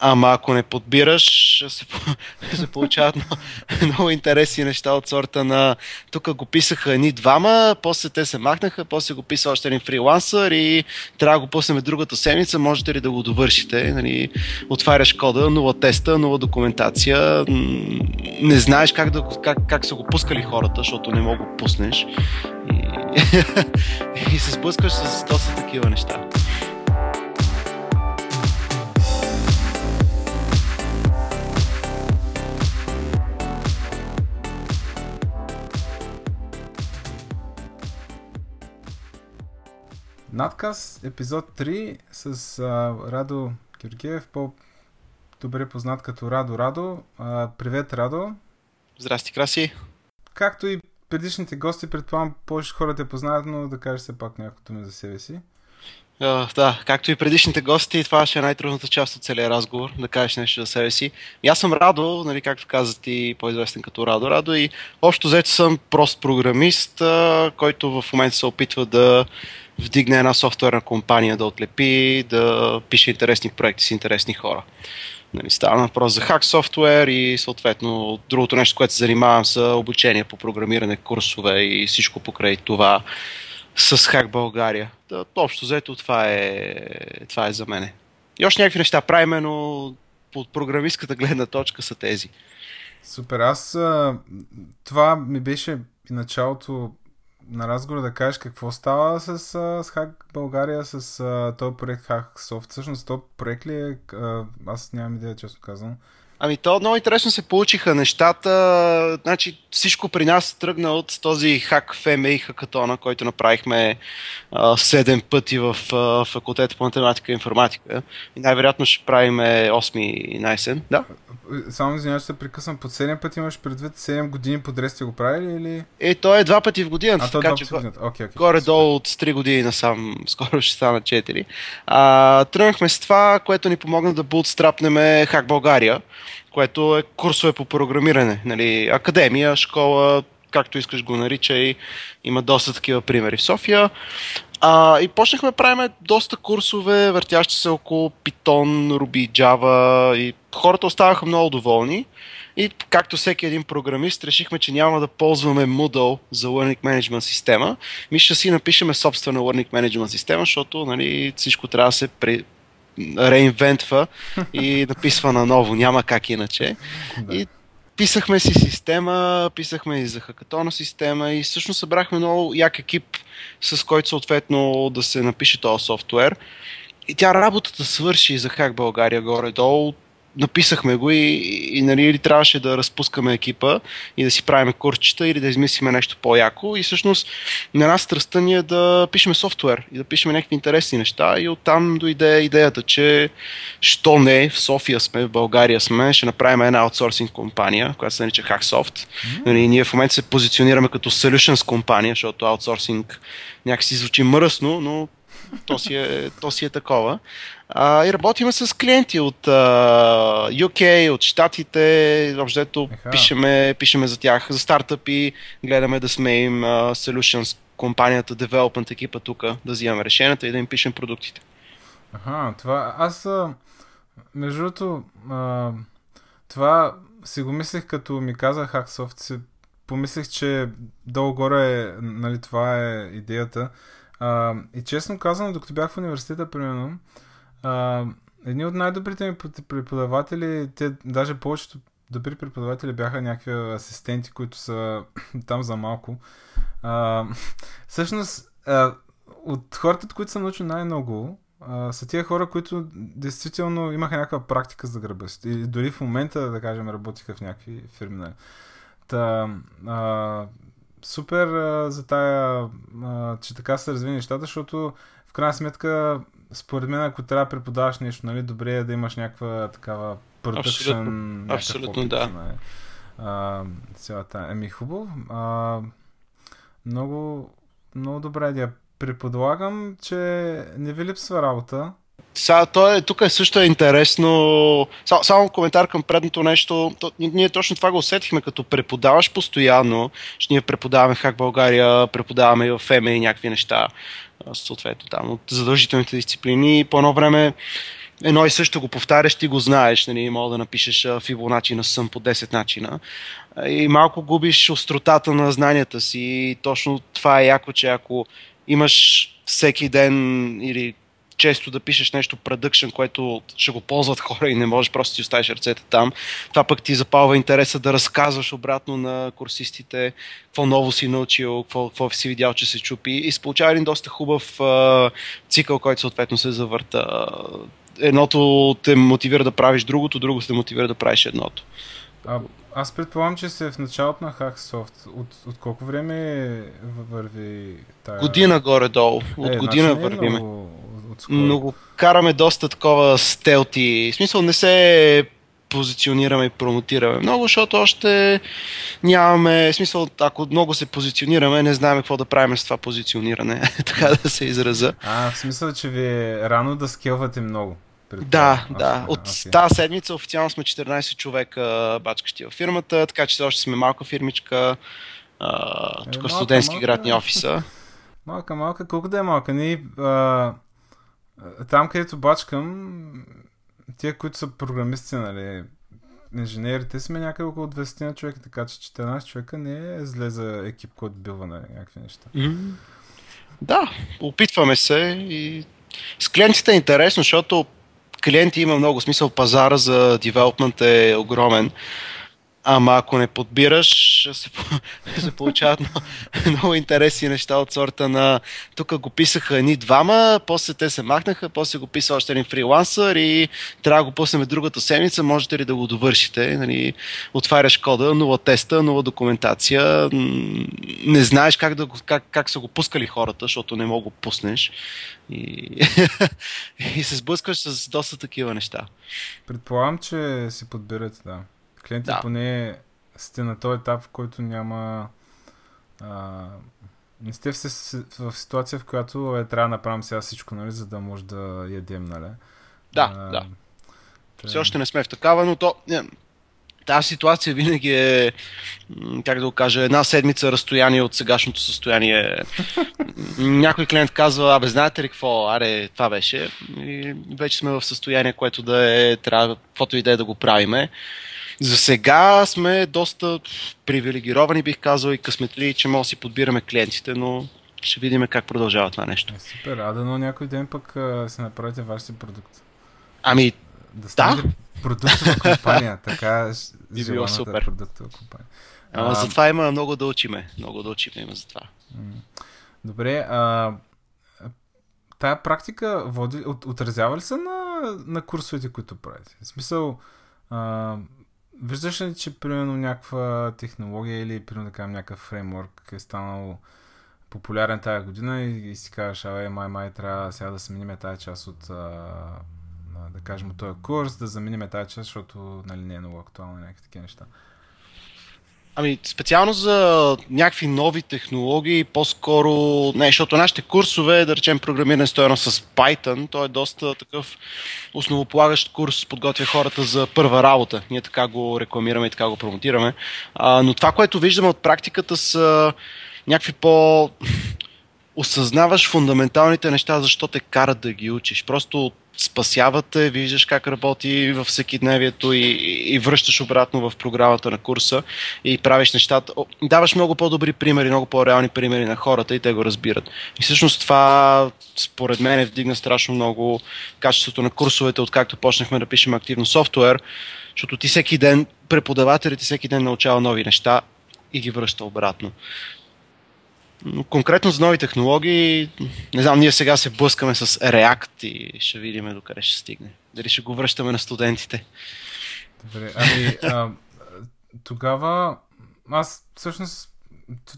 Ама ако не подбираш, се, се получават много, много интересни неща от сорта на... Тук го писаха едни двама, после те се махнаха, после го писа още един фрилансър и трябва да го пуснем другата седмица, можете ли да го довършите? Нали, отваряш кода, нова теста, нова документация, не знаеш как, да, как, как са го пускали хората, защото не мога го пуснеш и, и се спускаш с доста такива неща. Надказ, епизод 3 с а, Радо Георгиев, по-добре познат като Радо Радо. А, привет, Радо. Здрасти, Краси. Както и предишните гости, предполагам, повече хора те познават, но да кажеш все пак някакво думи за себе си. Uh, да, както и предишните гости, това ще е най-трудната част от целия разговор, да кажеш нещо за себе си. И аз съм Радо, нали, както каза ти, по-известен като Радо Радо и общо взето съм прост програмист, uh, който в момента се опитва да вдигне една софтуерна компания да отлепи, да пише интересни проекти с интересни хора. Нали, става въпрос за хак софтуер и съответно другото нещо, което се занимавам са обучение по програмиране, курсове и всичко покрай това с Хак България. Да, общо взето това е, това е за мене. И още някакви неща правиме, но от програмистката гледна точка са тези. Супер. Аз това ми беше и началото на разговор да кажеш какво става с, с Хак България, с този проект Hack Soft. Всъщност, този проект ли е? Аз нямам идея, често казвам. Ами то много интересно се получиха нещата. Значи всичко при нас тръгна от този хак и хакатона, който направихме а, 7 пъти в а, факултета по математика и информатика. И най-вероятно ще правим 8 и най-сен. Да? Само извинявай, че се прекъсвам. Под 7 пъти имаш предвид 7 години подред сте го правили или? Е, то е два пъти в годината. А, то така, е два пъти в годината. Okay, okay, горе-долу от 3 години насам, скоро ще стана 4. А, тръгнахме с това, което ни помогна да бутстрапнем Хак България което е курсове по програмиране. Нали, академия, школа, както искаш го наричай. Има доста такива примери в София. А, и почнахме да правим доста курсове, въртящи се около Python, Ruby, Java и хората оставаха много доволни. И както всеки един програмист, решихме, че няма да ползваме Moodle за Learning Management система. Ми ще си напишеме собствена Learning Management система, защото нали, всичко трябва да се реинвентва и написва наново, няма как иначе. Да. И писахме си система, писахме и за хакатона система и всъщност събрахме много як екип, с който съответно да се напише този софтуер. И тя работата свърши за Хак България горе-долу написахме го и, и, и нали, или трябваше да разпускаме екипа и да си правиме курчета или да измислиме нещо по-яко. И всъщност на нас страстта ни е да пишеме софтуер и да пишеме някакви интересни неща. И оттам дойде идеята, че що не, в София сме, в България сме, ще направим една аутсорсинг компания, която се нарича Hacksoft. Mm-hmm. Нали, ние в момента се позиционираме като solutions компания, защото аутсорсинг някакси звучи мръсно, но то си е, то си е такова. А, и работиме с клиенти от а, UK, от Штатите, общо пишеме, пишеме за тях, за стартъпи, гледаме да сме им а, solutions компанията, development екипа тук, да взимаме решенията и да им пишем продуктите. Аха, това аз между другото това си го мислех като ми каза Hacksoft, си помислех, че долу-горе нали, това е идеята. А, и честно казвам, докато бях в университета, примерно, а, едни от най-добрите ми преподаватели, те даже повечето добри преподаватели бяха някакви асистенти, които са там за малко. А, всъщност, а, от хората, от които съм научил най-много, са тия хора, които действително имаха някаква практика за гръба си. И дори в момента, да кажем, работиха в някакви фирми. Нали. Та, а, супер а, за тая, а, че така се развили нещата, защото в крайна сметка, според мен, ако трябва да преподаваш нещо, нали, добре е да имаш някаква такава продъкшн. Абсолютно, абсолютно опит, да. Нали. А, цялата. Еми, хубаво. А, много, много добра идея. Преподлагам, че не ви липсва работа. Сега, то е, тук е също е интересно. Само, само коментар към предното нещо. То, ние точно това го усетихме, като преподаваш постоянно. Ще ние преподаваме Хак България, преподаваме и в ФЕМЕ и някакви неща. Съответно, там от задължителните дисциплини. По едно време едно и също го повтаряш, ти го знаеш, нали, мога да напишеш Фибоначи на сън по 10 начина и малко губиш остротата на знанията си и точно това е яко, че ако имаш всеки ден или често да пишеш нещо продъкшн, което ще го ползват хора и не можеш просто ти оставиш ръцете там. Това пък ти запалва интереса да разказваш обратно на курсистите какво ново си научил, какво, какво си видял, че се чупи и се получава един доста хубав а, цикъл, който съответно се завърта. Едното те мотивира да правиш другото, другото те мотивира да правиш едното. А, аз предполагам, че сте в началото на Hacksoft. От, от колко време върви тая... Година горе-долу. От е, година значи вървиме. Много, много караме доста такова стелти. В смисъл не се позиционираме и промотираме много, защото още нямаме, смисъл, ако много се позиционираме, не знаем какво да правим с това позициониране, така да се израза. А, в смисъл, че ви е рано да скелвате много. Да, да. От okay. тази седмица официално сме 14 човека бачкащи във фирмата, така че още сме малка фирмичка. А, тук е, студентски малка, град ни офиса. Малка, малка, колко да е малка? Ние, а, там, където бачкам, тия, които са програмисти, нали, инженерите сме някъде около 200 на човека, така че 14 човека не е зле за екип, който бива на някакви неща. Mm. Да, опитваме се и с клиентите е интересно, защото клиенти има много смисъл, пазара за девелопмент е огромен. Ама ако не подбираш, се, се получават много, много интересни неща от сорта на тук го писаха едни двама, после те се махнаха, после го писа още един фрилансър и трябва да го пуснем другата седмица, можете ли да го довършите? Нали, отваряш кода, нова теста, нова документация, не знаеш как, да, как, как са го пускали хората, защото не мога го пуснеш. И, и се сблъскваш с доста такива неща. Предполагам, че си подбирате, да. Клиентите да. поне сте на този етап, в който няма... А, не сте в, в ситуация, в която е, трябва да направим сега всичко, нали, за да може да ядем, нали? Да, а, да. Тъй... Все още не сме в такава, но то... Не, тази ситуация винаги е, как да го кажа, една седмица разстояние от сегашното състояние. Някой клиент казва, абе, знаете ли какво, аре, това беше. И вече сме в състояние, което да е, трябва, каквото и да е да го правиме. За сега сме доста привилегировани, бих казал, и късметли, че може да си подбираме клиентите, но ще видим как продължава това нещо. Е, супер, а дано някой ден пък а, се направите вашия продукт. Ами, да да? продуктова компания, така би било супер. продуктова компания. Ама а, за това има много да учиме, много да учиме има за това. Добре, а, тая практика води, от, отразява ли се на, на курсовете, които правите? В смисъл, а, Виждаш ли, че примерно някаква технология или примерно кажем някакъв фреймворк е станал популярен тази година и, и си кажеш, абе, май, май, трябва сега да сменим тази част от, а, да кажем, от този курс, да заменим тази част, защото нали, не е много актуално и някакви такива неща. Ами, специално за някакви нови технологии, по-скоро, не, защото нашите курсове, да речем програмиране стоено с Python, той е доста такъв основополагащ курс, подготвя хората за първа работа. Ние така го рекламираме и така го промотираме. А, но това, което виждаме от практиката са някакви по осъзнаваш фундаменталните неща, защо те карат да ги учиш. Просто спасявате, виждаш как работи във всеки дневието и, и връщаш обратно в програмата на курса и правиш нещата. Даваш много по-добри примери, много по-реални примери на хората и те го разбират. И всъщност това според мен е вдигна страшно много качеството на курсовете, откакто почнахме да пишем активно софтуер, защото ти всеки ден, преподавателите всеки ден научава нови неща и ги връща обратно. Но конкретно за нови технологии, не знам, ние сега се блъскаме с React и ще видим до къде ще стигне. Дали ще го връщаме на студентите. Добре, ами а, тогава аз всъщност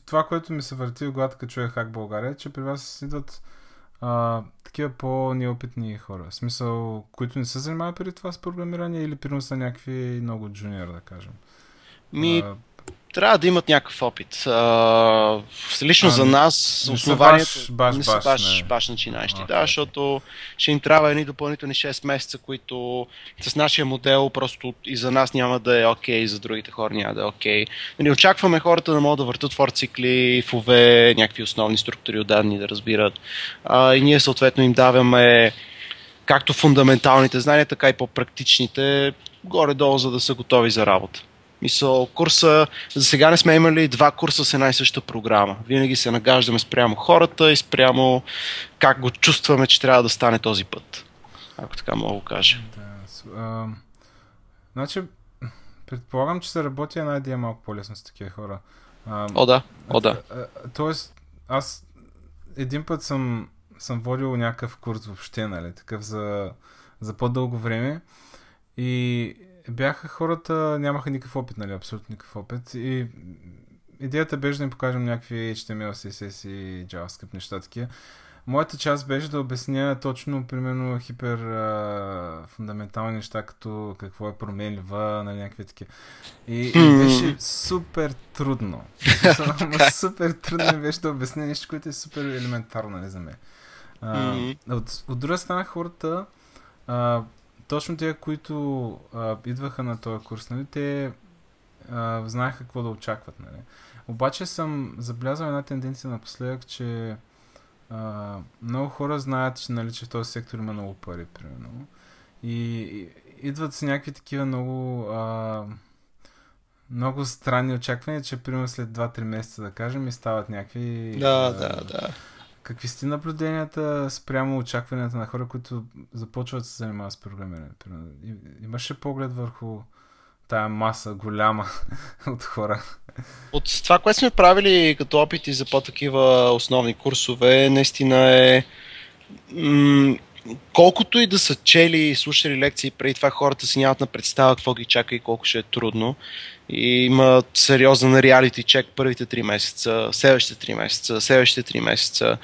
това, което ми се върти в главата, като чуя Хак България, е, че при вас идват а, такива по-неопитни хора. В смисъл, които не се занимават преди това с програмиране или примерно са някакви много джуниор, да кажем. Ми, а, трябва да имат някакъв опит. А, лично а, за нас основанието баш, баш, не са баш, не. баш начинащи, okay. да, защото ще им трябва едни допълнителни 6 месеца, които с нашия модел просто и за нас няма да е окей, okay, и за другите хора няма да е окей. Okay. Нали, очакваме хората да могат да въртат фор цикли, фове, някакви основни структури от данни да разбират. А, и ние съответно им даваме както фундаменталните знания, така и по-практичните, горе-долу, за да са готови за работа. Мисъл, курса, за сега не сме имали два курса с една и съща програма. Винаги се нагаждаме спрямо хората и спрямо как го чувстваме, че трябва да стане този път. Ако така мога да кажа. Да, а, значи, предполагам, че се работи една идея малко по-лесно с такива хора. А, О, да. О, да. Тоест, аз един път съм, съм водил някакъв курс въобще, нали, такъв за, за по-дълго време. И бяха хората, нямаха никакъв опит, нали, абсолютно никакъв опит. И идеята беше да им покажем някакви HTML, CSS и JavaScript неща такива. Моята част беше да обясня точно, примерно, хипер а, фундаментални неща, като какво е променлива, нали, някакви такива. И, и беше супер трудно. супер трудно беше да обясня нещо, което е супер елементарно, нали, за мен. А, от, от друга страна, хората, а, точно тези, които а, идваха на този курс, нали, те а, знаеха какво да очакват. Нали. Обаче съм забелязал една тенденция напоследък, че а, много хора знаят, че, нали, че в този сектор има много пари, примерно. И, и идват с някакви такива много а, много странни очаквания, че примерно след 2-3 месеца, да кажем, и стават някакви... Да, а, да, да. Какви сте наблюденията спрямо очакванията на хора, които започват да се занимават с програмиране? Имаше поглед върху тая маса голяма от хора. От това, което сме правили като опити за по-такива основни курсове, наистина е колкото и да са чели и слушали лекции преди това, хората си нямат на представа какво ги чака и колко ще е трудно. И има сериозен реалити чек първите 3 месеца, следващите 3 месеца, следващите 3 месеца,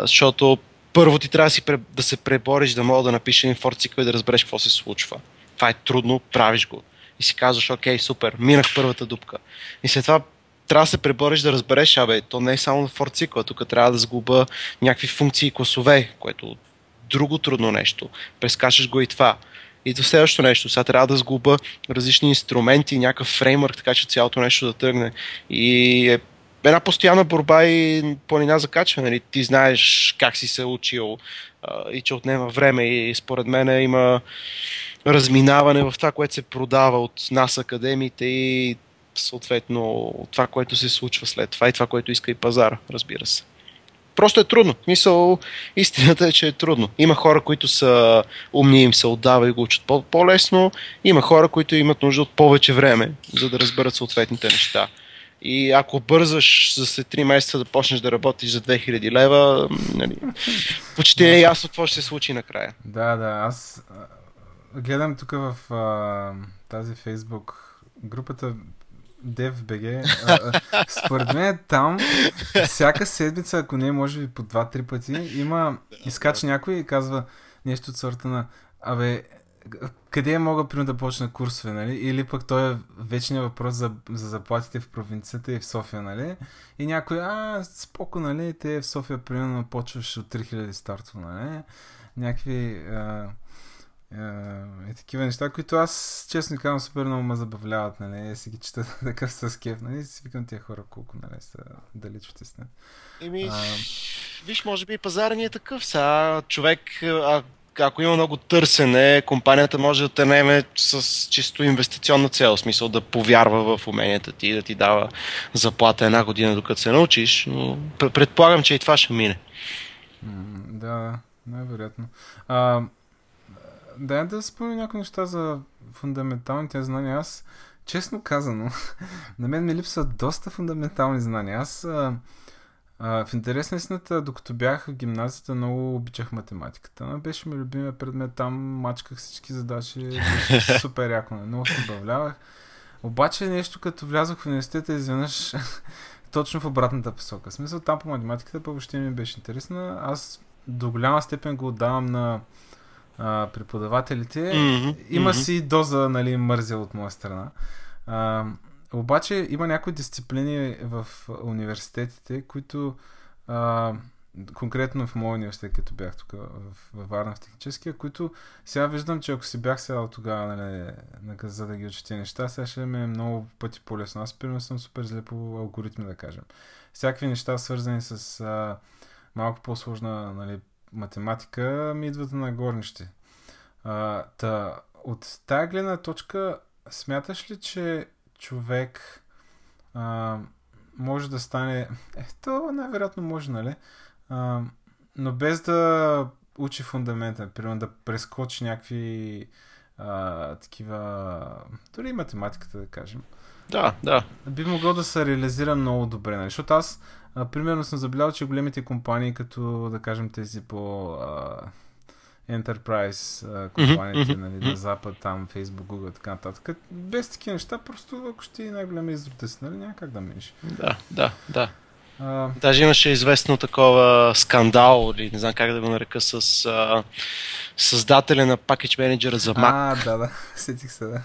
защото първо ти трябва да, си, да се пребориш да мога да напишеш един и да разбереш какво се случва. Това е трудно, правиш го и си казваш, окей, супер, минах първата дупка. И след това трябва да се пребориш да разбереш, абе, то не е само на цикъл, тук трябва да сгуба някакви функции и класове, което друго трудно нещо. Прескачаш го и това. И до следващото нещо. Сега трябва да сгуба различни инструменти, някакъв фреймърк, така че цялото нещо да тръгне. И е една постоянна борба и планина за качване. Нали? Ти знаеш как си се учил а, и че отнема време и според мен има разминаване в това, което се продава от нас академиите и съответно това, което се случва след това и това, което иска и пазара, разбира се. Просто е трудно. Мисъл, истината е, че е трудно. Има хора, които са умни, им се отдава и го учат по-лесно. Има хора, които имат нужда от повече време, за да разберат съответните неща. И ако бързаш за след 3 месеца да почнеш да работиш за 2000 лева, нали, почти е ясно какво ще се случи накрая. Да, да, аз гледам тук в а, тази фейсбук групата DevBG. Според мен там всяка седмица, ако не може би по 2-3 пъти, има, изкача някой и казва нещо от сорта на Абе, къде мога примерно да почна курсове, нали? Или пък той е вечният въпрос за, за заплатите в провинцията и в София, нали? И някой, а, споко, нали? Те в София примерно почваш от 3000 стартово, нали? Някакви... А и такива неща, които аз, честно казвам, супер много ме забавляват, нали, си ги чета такъв с кеф, нали, си викам тия хора колко, нали, са далеч от истина. Еми, а... виж, може би пазара ни е такъв, сега човек, а, ако има много търсене, компанията може да те наеме с чисто инвестиционна цел, в смисъл да повярва в уменията ти, да ти дава заплата една година докато се научиш, но предполагам, че и това ще мине. Да, най-вероятно. А, да, да спомня някои неща за фундаменталните знания. Аз, честно казано, на мен ми липсват доста фундаментални знания. Аз а, а, в интерес на истината, докато бях в гимназията, много обичах математиката. Беше ми любимия предмет, там мачках всички задачи, беше супер яко, много се забавлявах. Обаче нещо като влязох в университета, изведнъж точно в обратната посока. В смисъл там по математиката въобще ми беше интересна. Аз до голяма степен го отдавам на а, преподавателите. Mm-hmm. Има mm-hmm. си доза нали, мързел от моя страна. А, обаче има някои дисциплини в университетите, които а, конкретно в моя университет, като бях тук в, в Варна в техническия, които сега виждам, че ако си бях седал тогава нали, за да ги учите неща, сега ще ми е много пъти по-лесно. Аз примерно съм супер зле по алгоритми, да кажем. Всякакви неща свързани с а, малко по-сложна нали, математика ми идват на горнище. А, та, от тая гледна точка, смяташ ли, че човек а, може да стане... Е, то най-вероятно може, нали? А, но без да учи фундамента, примерно да прескочи някакви а, такива... Дори математиката, да кажем. Да, да. Би могъл да се реализира много добре, нали? Защото аз, а, примерно, съм забелязал, че големите компании, като, да кажем, тези по... А, Enterprise а, компаниите, mm-hmm. нали, на Запад, там, Facebook, Google, така нататък. Без такива неща, просто ако ще е най-голям изрод си, нали, няма как да минеш. Да, да, да. А... Даже имаше известно такова скандал, или не знам как да го нарека, с а, създателя на Package Manager за Mac. А, да, да, сетих се, да.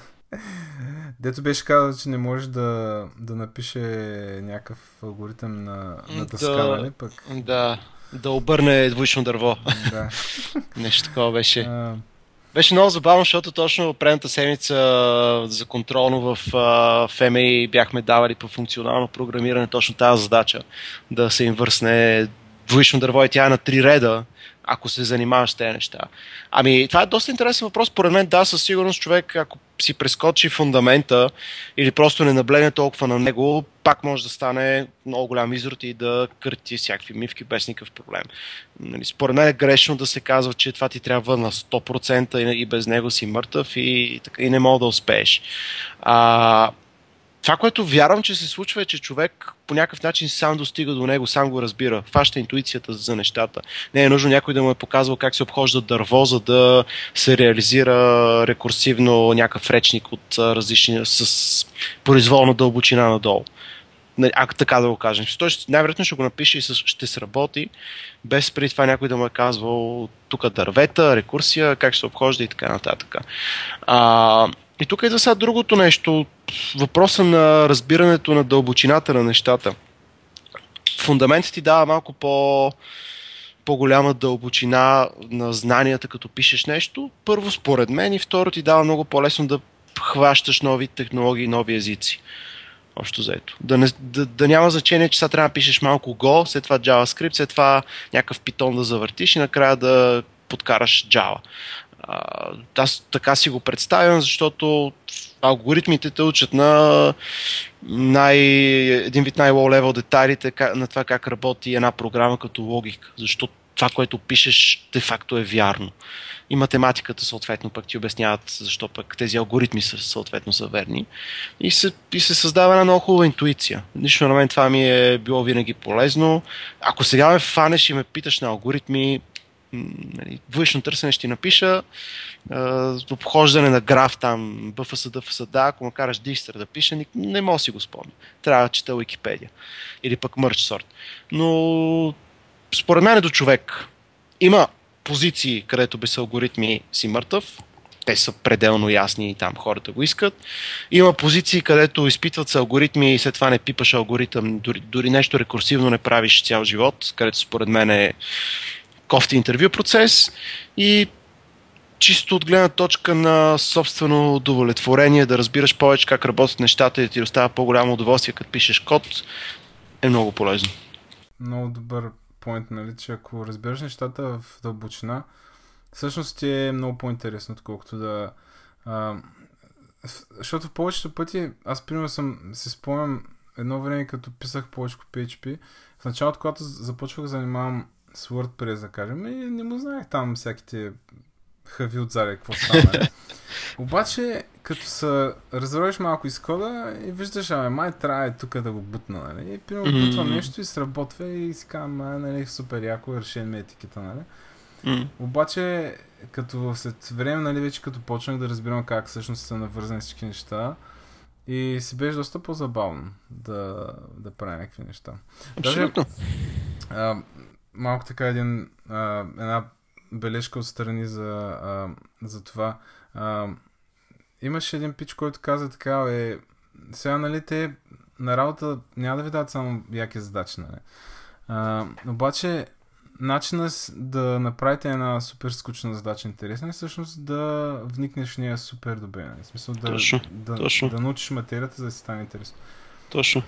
Дето беше казал, че не може да, да напише някакъв алгоритъм на, на дъска, да, нали пък? Да, да обърне двоично дърво. Да. Нещо такова беше. А... Беше много забавно, защото точно предната седмица за контролно в FMI бяхме давали по функционално програмиране точно тази задача. Да се им върсне двоично дърво и тя е на три реда ако се занимаваш с тези неща. Ами, това е доста интересен въпрос. Поред мен, да, със сигурност човек, ако си прескочи фундамента или просто не наблегне толкова на него, пак може да стане много голям изрод и да кърти всякакви мивки без никакъв проблем. Нали, според мен е грешно да се казва, че това ти трябва на 100% и без него си мъртъв и, и не мога да успееш. А, това, което вярвам, че се случва е, че човек по някакъв начин сам достига до него, сам го разбира, фаща интуицията за нещата. Не е нужно някой да му е показвал как се обхожда дърво, за да се реализира рекурсивно някакъв речник от различни, с произволна дълбочина надолу. Нали, ако така да го кажем. Той най-вероятно ще го напише и ще сработи, без преди това някой да му е казвал тук дървета, рекурсия, как ще се обхожда и така нататък. А, и тук е за сега другото нещо. Въпроса на разбирането на дълбочината на нещата. Фундаментът ти дава малко по по-голяма дълбочина на знанията, като пишеш нещо. Първо, според мен, и второ, ти дава много по-лесно да хващаш нови технологии, нови езици. Общо заето. Да, не, да, да няма значение, че сега трябва да пишеш малко Go, след това JavaScript, след това някакъв питон да завъртиш и накрая да подкараш Java. Аз така си го представям, защото алгоритмите те учат на най, един вид най-лоу левел детайлите на това как работи една програма като логика. Защото това, което пишеш, де факто е вярно. И математиката съответно пък ти обясняват защо пък тези алгоритми са, съответно са верни. И се, и се създава една много хубава интуиция. Лично на мен това ми е било винаги полезно. Ако сега ме фанеш и ме питаш на алгоритми, нали, външно търсене ще ти напиша, uh, обхождане на граф там, BFS, DFS, да, ако му караш дистър да пише, не, не мога си го спомня. Трябва да чета Википедия. Или пък мърч сорт. Но според мен е до човек. Има позиции, където без алгоритми си мъртъв, те са пределно ясни и там хората го искат. Има позиции, където изпитват се алгоритми и след това не пипаш алгоритъм, дори, дори нещо рекурсивно не правиш цял живот, където според мен е кофти интервю процес и чисто от гледна точка на собствено удовлетворение, да разбираш повече как работят нещата и да ти остава по-голямо удоволствие, като пишеш код, е много полезно. Много добър поинт, нали, че ако разбираш нещата в дълбочина, всъщност ти е много по-интересно, отколкото да... А, защото повечето пъти, аз примерно съм, се спомням едно време, като писах повече PHP, в началото, когато започвах да занимавам с WordPress, да кажем, и не му знаех там всяките хави отзади, какво стана. Обаче, като се развърваш малко из кода и виждаш, ами май трябва е тук да го бутна, нали? И примерно mm-hmm. бутвам нещо и сработва и си казвам, нали, супер яко, решен ми етикета, нали? Mm-hmm. Обаче, като след време, нали, вече като почнах да разбирам как всъщност са навързани всички неща, и си беше доста по-забавно да, да правя някакви неща. Абсолютно. Даже, а, малко така един, а, една бележка отстрани за, а, за това. А, имаше един пич, който каза така, е, сега, нали, те на работа няма да ви дадат само яки задачи, нали? А, обаче, начинът да направите една супер скучна задача интересна е всъщност да вникнеш в нея супер добре. Нали? В смисъл да, точно, да, точно. да научиш материята, за да си стане интересно. Точно.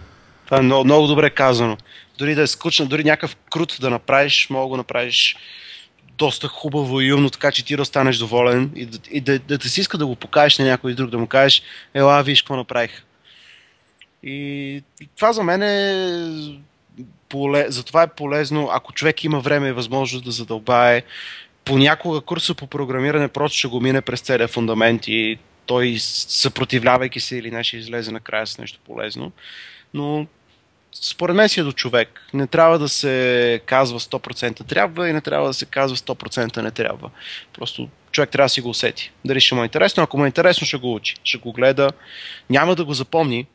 Това е много, много добре казано. Дори да е скучно, дори някакъв крут да направиш, мога да го направиш доста хубаво и умно, така че ти да останеш доволен и, да, и да, да, да си иска да го покажеш на някой друг, да му кажеш, ела, виж какво направих. И това за мен е поле... затова е полезно, ако човек има време и възможност да задълбае, понякога курса по програмиране просто ще го мине през целия фундамент и той съпротивлявайки се или не ще излезе накрая с нещо полезно. Но според мен си е до човек. Не трябва да се казва 100% трябва и не трябва да се казва 100% не трябва. Просто човек трябва да си го усети. Дали ще му е интересно, ако му е интересно, ще го учи, ще го гледа. Няма да го запомни,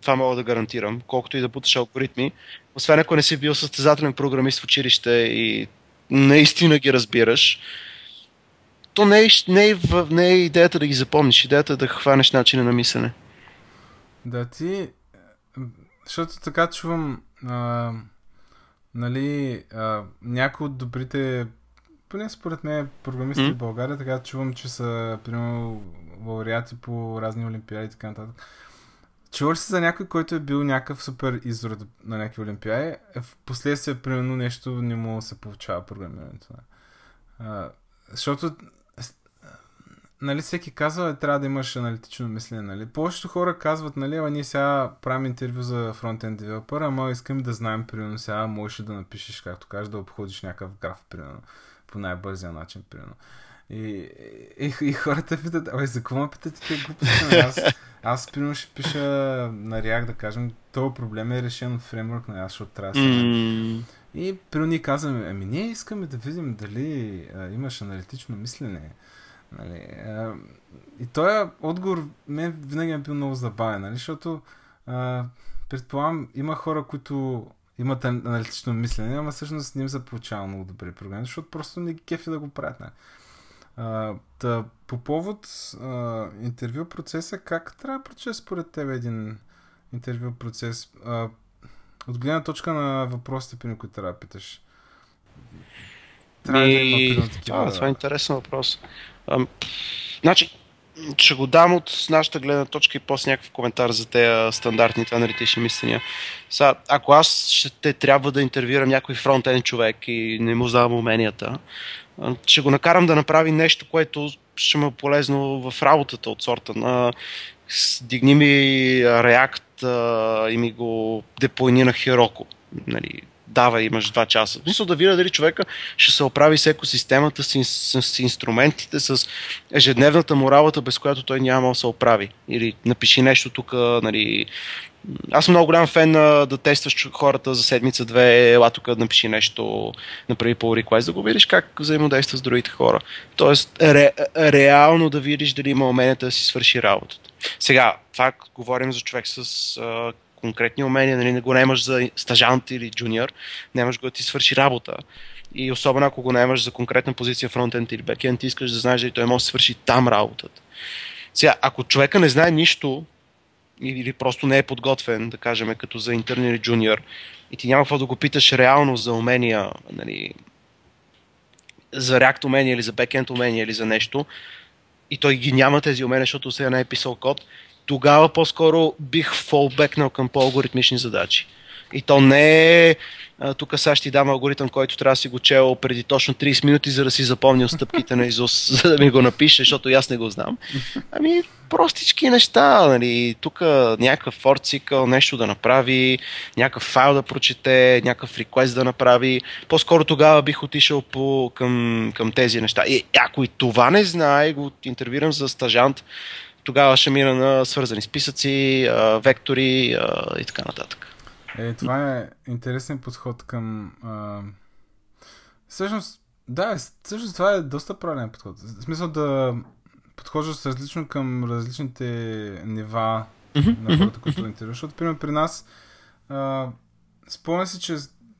това мога да гарантирам, колкото и да буташ алгоритми. Освен ако не си бил състезателен програмист в училище и наистина ги разбираш, то не е, не, е, не е идеята да ги запомниш, идеята е да хванеш начина на мислене. Да, ти... Защото така чувам... А, нали, а, някои от добрите поне според мен програмисти mm. в България, така чувам, че са примерно лауреати по разни олимпиади и така нататък. Чувал ли си за някой, който е бил някакъв супер изрод на някакви олимпиади, е в последствие, примерно, нещо не му се получава програмирането. А, защото нали, всеки казва, трябва да имаш аналитично мислене. Нали. Повечето хора казват, нали, ама ние сега правим интервю за фронтенд девелопър, ама искам да знаем, примерно, сега можеш да напишеш, както кажеш, да обходиш някакъв граф, примерно, по най-бързия начин, примерно. И, и, и хората питат, ой, за какво ме питат такива глупости? Аз, аз, примерно, ще пиша на React, да кажем, този проблем е решен от фреймворк на аз, защото трябва да. Mm. И примерно ние казваме, ами ние искаме да видим дали а, имаш аналитично мислене. Нали, а, и този отговор мен винаги е бил много забавен, нали, защото а, предполагам, има хора, които имат аналитично мислене, ама всъщност не им се получава много добри програми, защото просто не ги кефи да го правят. Нали. А, да, по повод а, интервю процеса, как трябва да проче според тебе един интервю процес? А, от гледна точка на въпросите, при които трябва да питаш. Трябва да има такива. А, това е интересен въпрос. Значи, ще го дам от нашата гледна точка и после някакъв коментар за тези стандартните аналитични мисления. Са, ако аз ще трябва да интервюирам някой фронтен човек и не му знам уменията, ще го накарам да направи нещо, което ще му е полезно в работата от сорта на дигни ми React и ми го деплойни на Heroku. Нали, дава, имаш два часа. Мисля да видя дали човека ще се оправи с екосистемата, с, с, с инструментите, с ежедневната му работа, без която той няма да се оправи. Или напиши нещо тук, нали, аз съм много голям фен на да тестваш хората за седмица-две, ела тук напиши нещо, направи по request, да го видиш как взаимодейства с другите хора. Тоест, ре, реално да видиш дали има уменията да си свърши работата. Сега, това говорим за човек с конкретни умения, нали, не го наймаш за стажант или джуниор, нямаш го да ти свърши работа. И особено ако го наймаш за конкретна позиция фронтенд или бекенд, ти искаш да знаеш дали той може да свърши там работата. Сега, ако човека не знае нищо или просто не е подготвен, да кажем, като за интерн или джуниор, и ти няма какво да го питаш реално за умения, нали, за React умения или за бекенд умения или за нещо, и той ги няма тези умения, защото сега не е писал код, тогава по-скоро бих фолбекнал към по-алгоритмични задачи. И то не е тук сега ще ти дам алгоритъм, който трябва да си го чел преди точно 30 минути, за да си запомня стъпките на Изус, за да ми го напише, защото аз не го знам. Ами, простички неща, нали, тук някакъв for нещо да направи, някакъв файл да прочете, някакъв request да направи. По-скоро тогава бих отишъл по, към, към тези неща. И ако и това не знае, го интервюирам за стажант, тогава ще мина на свързани списъци, вектори и така нататък. Е, това е интересен подход към... А... Всъщност, да, всъщност това е доста правилен подход. В смисъл да подхождаш различно към различните нива mm-hmm. на хората, които интервюираш. Защото, примерно, при нас а, спомня си, че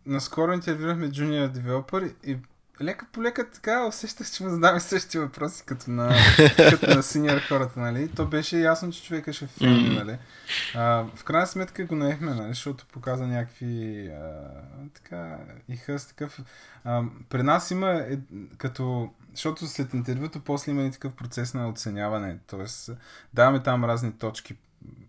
наскоро интервюрахме джуниор девелопър и лека по лека така усещах, че му задаваме същи въпроси, като на, като на синьор хората, нали? То беше ясно, че човека ще филми, нали? А, в крайна сметка го наехме, нали? Защото показа някакви а, така и хъс, такъв. А, при нас има е, като защото след интервюто после има и такъв процес на оценяване. Тоест, даваме там разни точки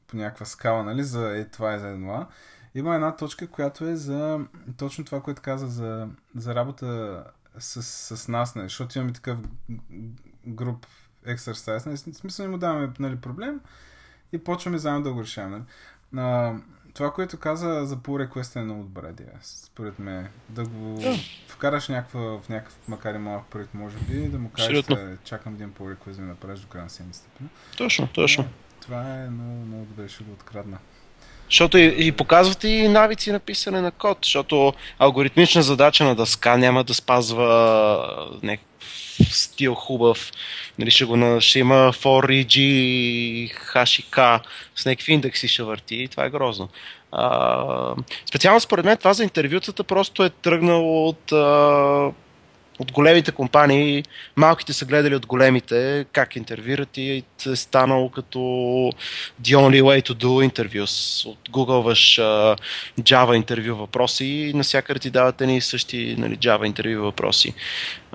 по някаква скала, нали, за е това е за това. Има една точка, която е за точно това, което каза за, за работа с, с нас, нали, защото имаме такъв груп ексерсайз. Нали, смисъл не му даваме нали, проблем и почваме заедно да го решаваме. Нали. А, това, което каза за pull request е много добра идея, според мен. Да го вкараш някаква, в някакъв, макар и малък проект, може би, да му кажеш, да, чакам един pull request да ми направиш до края на седмицата. Точно, точно. Това е много, много добре, ще го открадна. Защото и, и показват и навици на писане на код, защото алгоритмична задача на дъска няма да спазва някакъв стил хубав. Нали, ще, го, ще има for, EG, H и K с някакви индекси ще върти и това е грозно. А, специално според мен това за интервютата просто е тръгнало от а, от големите компании, малките са гледали от големите как интервюрат и е станало като the only way to do interviews. От Googleваш uh, Java интервю въпроси и насякъде ти дават едни същи нали, Java интервю въпроси.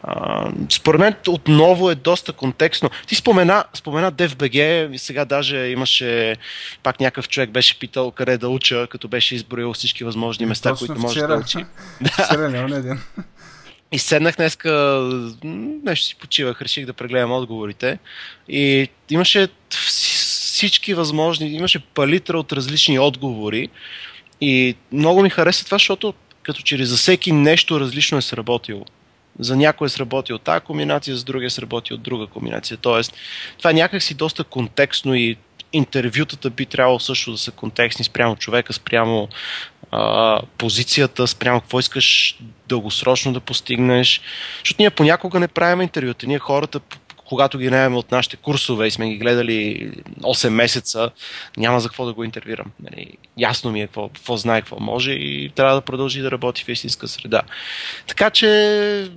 Uh, според мен отново е доста контекстно. Ти спомена, спомена DFBG, и сега даже имаше пак някакъв човек беше питал къде да уча, като беше изброил всички възможни места, Точно които може да учи. Вчера не един. И седнах днеска, нещо си почивах, реших да прегледам отговорите. И имаше всички възможни, имаше палитра от различни отговори. И много ми хареса това, защото като че ли за всеки нещо различно е сработило. За някой е сработил тази комбинация, за другия е сработил друга комбинация. Тоест, това е някакси доста контекстно и интервютата би трябвало също да са контекстни спрямо човека, спрямо а, позицията, спрямо какво искаш дългосрочно да постигнеш. Защото ние понякога не правим интервюта. Ние хората, когато ги наемем от нашите курсове и сме ги гледали 8 месеца, няма за какво да го интервюрам. Нали, ясно ми е какво, какво знае, какво може и трябва да продължи да работи в истинска среда. Така че,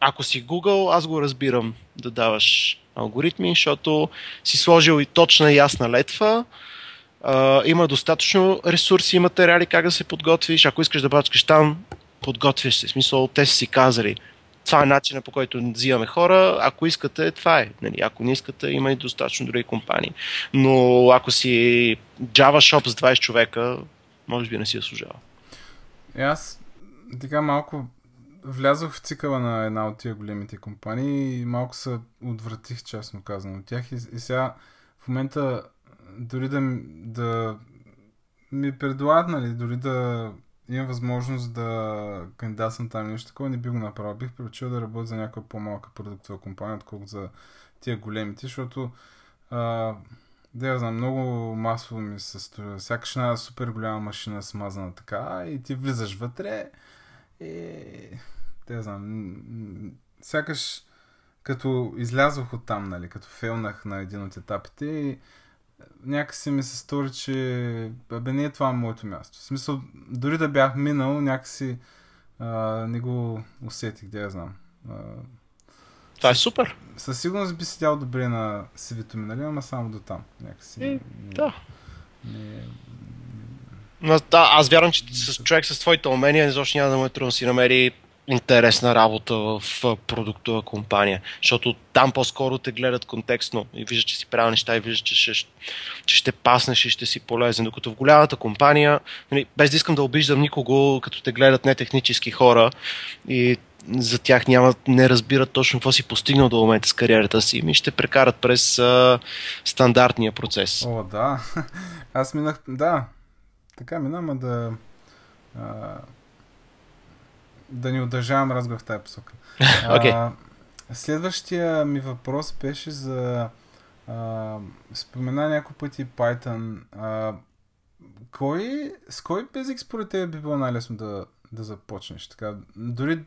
ако си Google, аз го разбирам да даваш алгоритми, защото си сложил и точна и ясна летва, Има достатъчно ресурси и материали как да се подготвиш. Ако искаш да бачкаш там, подготвяш се. В смисъл, те са си казали. Това е начинът по който взимаме хора. Ако искате, това е. Нали, ако не искате, има и достатъчно други компании. Но ако си Java Shop с 20 човека, може би не си я служава. И аз така малко влязох в цикъла на една от тия големите компании и малко се отвратих, честно казано, от тях. И, и сега в момента дори да, да ми предлагат, нали, дори да имам възможност да кандидатствам там нещо такова, не би го направил. Бих предпочел да работя за някаква по-малка продуктова компания, отколкото за тия големите, защото а, да я знам, много масово ми се строя. Сякаш една супер голяма машина смазана така и ти влизаш вътре и да я знам, сякаш като излязох от там, нали, като фейлнах на един от етапите и някакси ми се стори, че бе не е това моето място. В смисъл, дори да бях минал, някакси а, не го усетих, да я знам. А, това е супер. Със сигурност би седял добре на сивито ми, нали? Ама само до там. Някакси. И, не, да. Не, не... да, аз вярвам, че с човек с твоите умения изобщо няма да му е трудно си намери интересна работа в продуктова компания, защото там по-скоро те гледат контекстно и виждат, че си правил неща и виждат, че ще, че ще паснеш и ще си полезен. Докато в голямата компания, нали, без да искам да обиждам никого, като те гледат не технически хора и за тях няма, не разбират точно какво си постигнал до момента с кариерата си, ми ще прекарат през а, стандартния процес. О, да. Аз минах, да, така минам, да а, да ни удържавам разговор в тази посока. Okay. А, следващия ми въпрос беше за а, спомена няколко пъти Python. А, кой, с кой Basic според тебе би било най-лесно да, да започнеш? Така, дори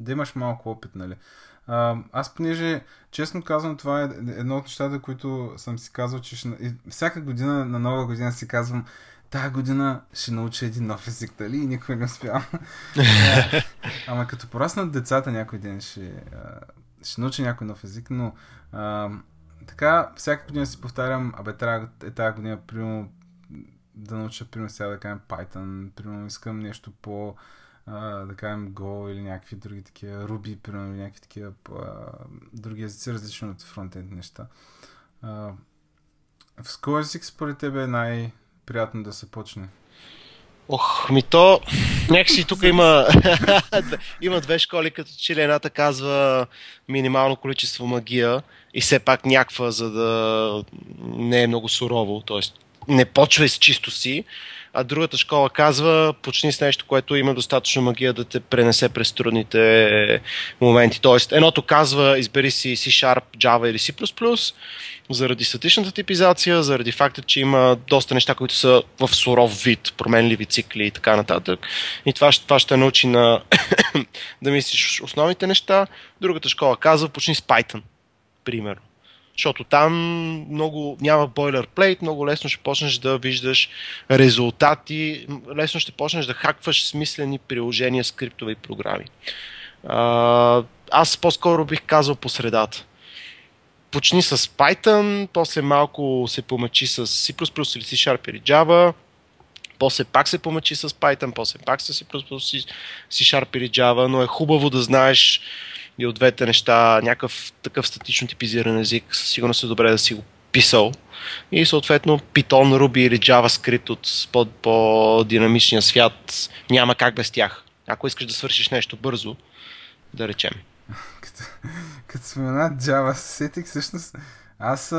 да имаш малко опит, нали? А, аз понеже, честно казвам, това е едно от нещата, които съм си казал, че ще... всяка година на нова година си казвам, тази година ще науча един нов език, дали? И никой не успя. Ама като пораснат децата някой ден ще, ще науча някой нов език, но а, така всяка година си повтарям, абе трябва е тази година, примерно, да науча, примерно сега да кажем Python, примерно искам нещо по да кажем Go или някакви други такива, Ruby, примерно, или някакви такива други езици, различни от фронтенд неща. Uh, в език според тебе е най- приятно да се почне? Ох, ми то, някакси тук има, има две школи, като че ли едната казва минимално количество магия и все пак някаква, за да не е много сурово, т.е. не почвай с чисто си, а другата школа казва почни с нещо, което има достатъчно магия да те пренесе през трудните моменти. Тоест, едното казва избери си C-Sharp, Java или C++, заради статичната типизация, заради факта, че има доста неща, които са в суров вид, променливи цикли и така нататък. И това, това ще научи на да мислиш основните неща. Другата школа казва почни с Python, примерно. Защото там много няма бойлерплейт, много лесно ще почнеш да виждаш резултати, лесно ще почнеш да хакваш смислени приложения, скриптови програми. Аз по-скоро бих казал по средата почни с Python, после малко се помъчи с C++ или C-Sharp или Java, после пак се помъчи с Python, после пак с C++, C-Sharp или Java, но е хубаво да знаеш и от двете неща някакъв такъв статично типизиран език, със сигурност е добре да си го писал. И съответно Python, Ruby или JavaScript от по- по-динамичния свят няма как без тях. Ако искаш да свършиш нещо бързо, да речем. като, като спомена Java, сетих всъщност. Аз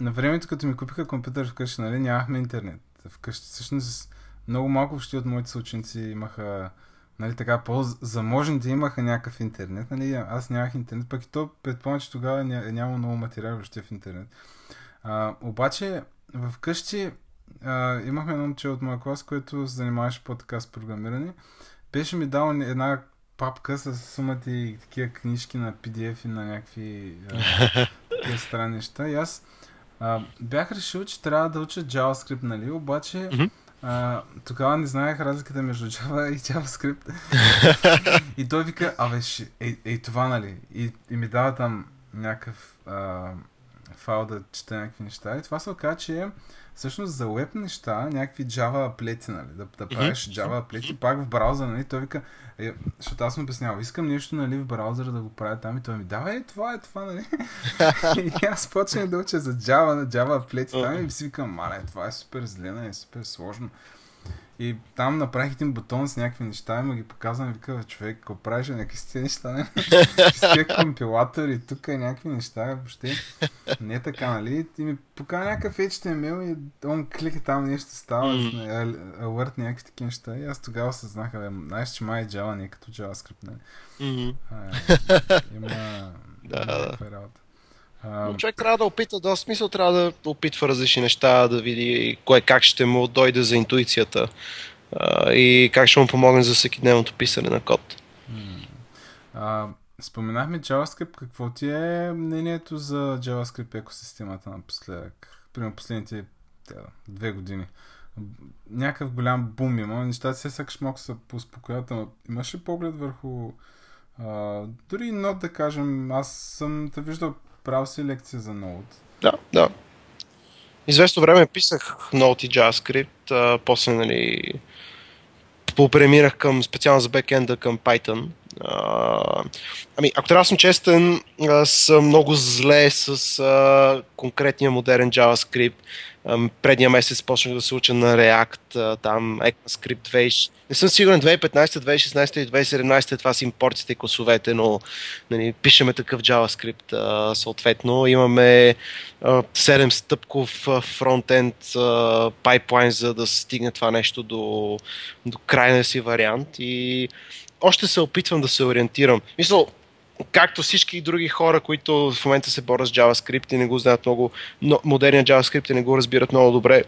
на времето, като ми купиха компютър вкъщи, нали, нямахме интернет вкъщи. Всъщност много малко въобще от моите съученици имаха нали, така, по-заможните имаха някакъв интернет. Нали, аз нямах интернет, пък и то предполагам, че тогава ня, е няма много материал въобще в интернет. А, обаче, в къщи а, имахме едно момче от моя клас, което се занимаваше по-така с програмиране. Беше ми дал една папка с сумата и такива книжки на PDF и на някакви такива странни неща. И аз а, бях решил, че трябва да уча JavaScript, нали? Обаче mm-hmm. А, тогава не знаех разликата между Java и JavaScript. и той вика, абе, ще, ей, ей, това, нали? И, и ми дава там някакъв а, файл да чета някакви неща. И това се оказа, че всъщност за веб неща, някакви Java аплети, нали, да, да правиш Java аплети, пак в браузър, нали, той вика, е, защото аз му обяснявам, искам нещо, нали, в браузъра да го правя там и той ми дава, е, това е това, нали. и аз почнах да уча за Java, на Java аплети там и си викам, мале, това е супер зелена, е супер сложно. И там направих един бутон с някакви неща и му ги показвам и вика, човек, какво правиш някакви си неща, не? С компилатори, тук и някакви неща, въобще не е така, нали? И ми покана някакъв HTML и он клика там нещо става, mm. alert някакви такива неща. И аз тогава се знах, бе, знаеш, че май Java не е като JavaScript, нали? Mm-hmm. А, има, да, да. работа. Но човек трябва да опита, да, смисъл трябва да опитва различни неща, да види кое как ще му дойде за интуицията а, и как ще му помогне за всеки дневното писане на код. А, споменахме JavaScript. Какво ти е мнението за JavaScript екосистемата напоследък? Примерно последните тя, две години. Някакъв голям бум има. Нещата се сякаш малко са поуспокоят, но имаш ли поглед върху а, дори нот да кажем, аз съм те виждал Правил си лекция за Node. Да, да. Известно време писах Node и JavaScript, а, после нали, попремирах към специално за бекенда към Python. А, ами, ако трябва да съм честен, съм много зле с а, конкретния модерен JavaScript предния месец почнах да се уча на React, там ECMAScript 2. Не съм сигурен 2015, 2016 и 2017 това са импортите и класовете, но нали, пишеме такъв JavaScript съответно. Имаме 7 стъпков фронтенд пайплайн, за да стигне това нещо до, до крайния си вариант и още се опитвам да се ориентирам. Мисля, както всички други хора, които в момента се борят с JavaScript и не го знаят много, но модерният JavaScript и не го разбират много добре,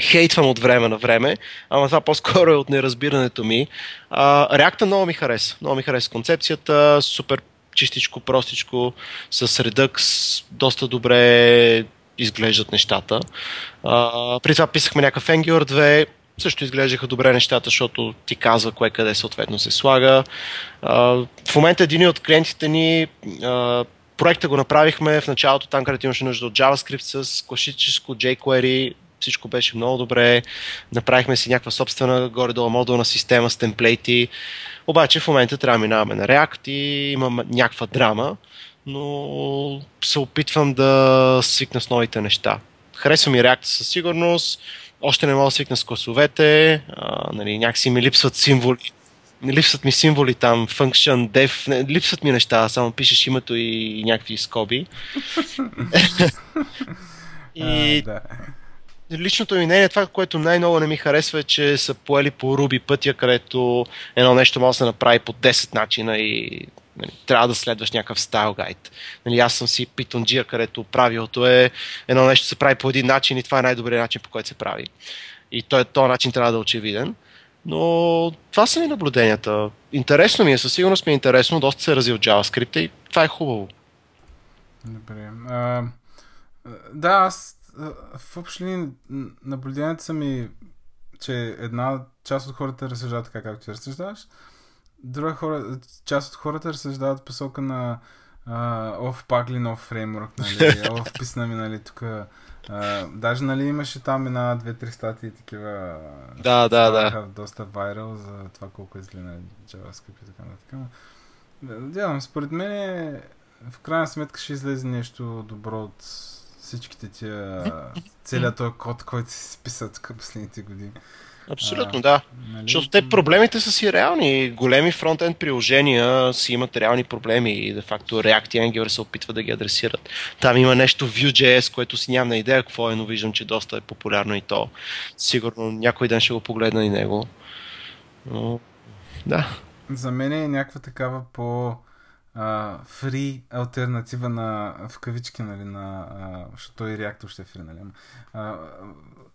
хейтвам от време на време, ама това по-скоро е от неразбирането ми. А, React много ми хареса. Много ми хареса концепцията, супер чистичко, простичко, с Redux, доста добре изглеждат нещата. А, при това писахме някакъв Angular 2, също изглеждаха добре нещата, защото ти казва кое къде съответно се слага. В момента един от клиентите ни проекта го направихме в началото, там където имаше нужда от JavaScript с класическо jQuery, всичко беше много добре, направихме си някаква собствена горе-долу модулна система с темплейти, обаче в момента трябва да минаваме на React и имам някаква драма, но се опитвам да свикна с новите неща. харесва ми реакта със сигурност, още не мога да свикна с класовете, а, нали, някакси ми липсват символи. Липсват ми символи там, function, def, не, липсват ми неща, само пишеш името и някакви скоби. и А, да. личното ми мнение, това, което най-много не ми харесва е, че са поели по руби пътя, където едно нещо може да се направи по 10 начина и нали, трябва да следваш някакъв стайл гайд. Нали, аз съм си питонджия, където правилото е едно нещо се прави по един начин и това е най-добрият начин, по който се прави. И той, този начин трябва да е очевиден. Но това са ми наблюденията. Интересно ми е, със сигурност ми е интересно, доста се е развил JavaScript и това е хубаво. Добре. А, да, аз в общи наблюденията са ми, че една част от хората разсъждават така, както ти разсъждаваш. Друга хора, част от хората разсъждават посока на оф, пак ли нов фреймворк, нали, оф, писна ми, нали, тук. Даже, нали, имаше там една, две, три статии такива. Да, да, да. Доста вайрал за това колко е зле на JavaScript и така нататък. Ама, да, Дявам, според мен в крайна сметка ще излезе нещо добро от всичките тия, целият този код, който се списа тук последните години. Абсолютно, А, да. Нали? Защото те проблемите са си реални. Големи фронтенд приложения си имат реални проблеми и де факто React и Angular се опитват да ги адресират. Там има нещо Vue.js, което си нямам на идея какво е, но виждам, че доста е популярно и то. Сигурно някой ден ще го погледна и него. Но, да. За мен е някаква такава по фри альтернатива на, в кавички, нали, на, а, защото и React още е фри, нали, а,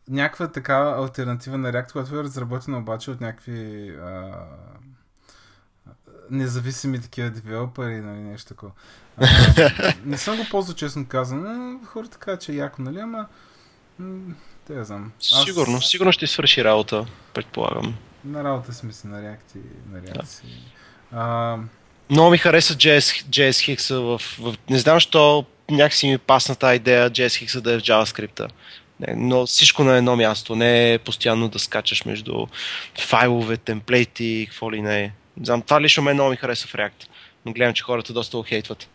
някаква такава альтернатива на React, която е разработена обаче от някакви а, независими такива девелопери, нали, нещо такова. А, не съм го ползвал, честно казано, но хората казват, че е яко, нали, ама м, те я знам. Аз Сигурно, сигурно ще свърши работа, предполагам. На работа сме си на React и на React си. А, Много ми хареса JS, JS Hicks в, в... Не знам, защо някакси ми пасна тази идея JS Hicks да е в JavaScript. Не, но всичко на едно място, не е постоянно да скачаш между файлове, темплейти какво ли не е. Знам, това лично мен много ми хареса в React. Но гледам, че хората доста го хейтват.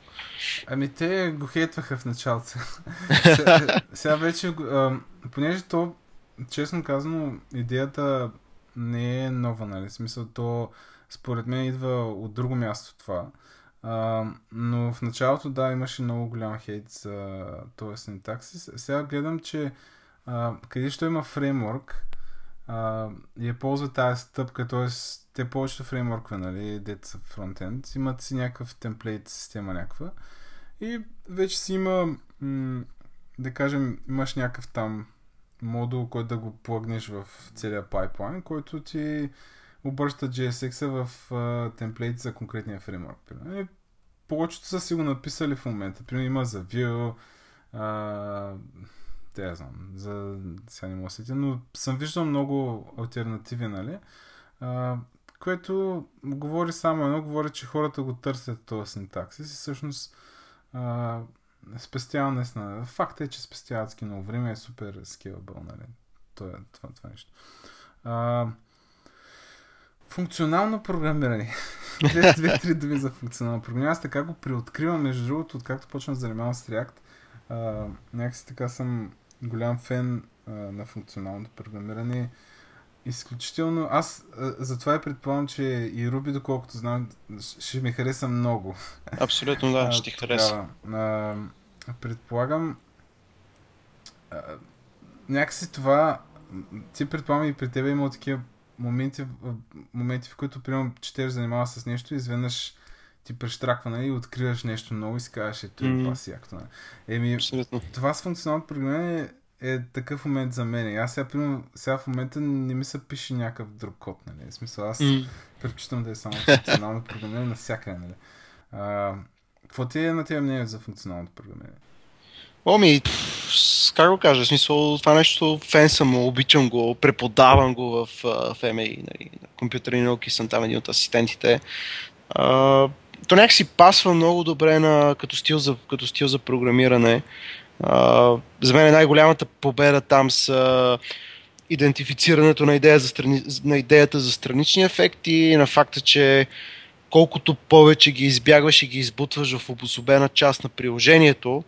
Ами те го хейтваха в началото. сега, сега вече, а, понеже то, честно казано, идеята не е нова, нали? В смисъл, то според мен идва от друго място това. А, но в началото, да, имаше много голям хейт за този синтаксис. Сега гледам, че а, къде ще има фреймворк, а, я ползва тази стъпка, т.е. те повечето фреймворкове, нали, дете са фронтенд, имат си някакъв темплейт система някаква и вече си има, м- да кажем, имаш някакъв там модул, който да го плагнеш в целия пайплайн, който ти обръща JSX-а в а, темплейт за конкретния фреймворк. примерно. Повечето са си го написали в момента. Примерно има за Vue, те знам, за сега не мога да но съм виждал много альтернативи, нали? А, което говори само едно, говори, че хората го търсят този синтаксис и всъщност а, спестява наистина. Е, че спестява адски много време, е супер скелабъл, нали? Това, е- това, това нещо. А, функционално програмиране. Две- Две-три думи за функционално програмиране. Аз така го приоткривам, между другото, откакто почнах да занимавам с React. А, някакси така съм голям фен а, на функционалното програмиране. Изключително. Аз а, затова и предполагам, че и Ruby, доколкото знам, ще ми хареса много. Абсолютно да, А, ще ти хареса. А, предполагам. А, някакси това. Ти предполагам и при тебе има такива моменти, моменти в които, примерно, четеш, занимава с нещо и изведнъж ти прещраква, нали, и откриваш нещо ново и си казваш, ето е Мгм. паси якото. нали. Еми, Абсолютно. това с функционалното програмиране е такъв момент за мен. Аз сега, примерно, сега в момента не ми се пише някакъв друг код, нали? В смисъл, аз М. предпочитам да е само функционално програмиране навсякъде, нали? А, какво ти е на тия мнение за функционалното програмиране? Оми, как го кажа, в смисъл, това нещо фен съм, обичам го, преподавам го в, в MA, нали, на компютърни науки, съм там един от асистентите. А, то някак си пасва много добре на, като, стил за, като стил за програмиране. А, за мен най-голямата победа там са идентифицирането на, идея за страни, на идеята за странични ефекти, на факта, че колкото повече ги избягваш и ги избутваш в обособена част на приложението,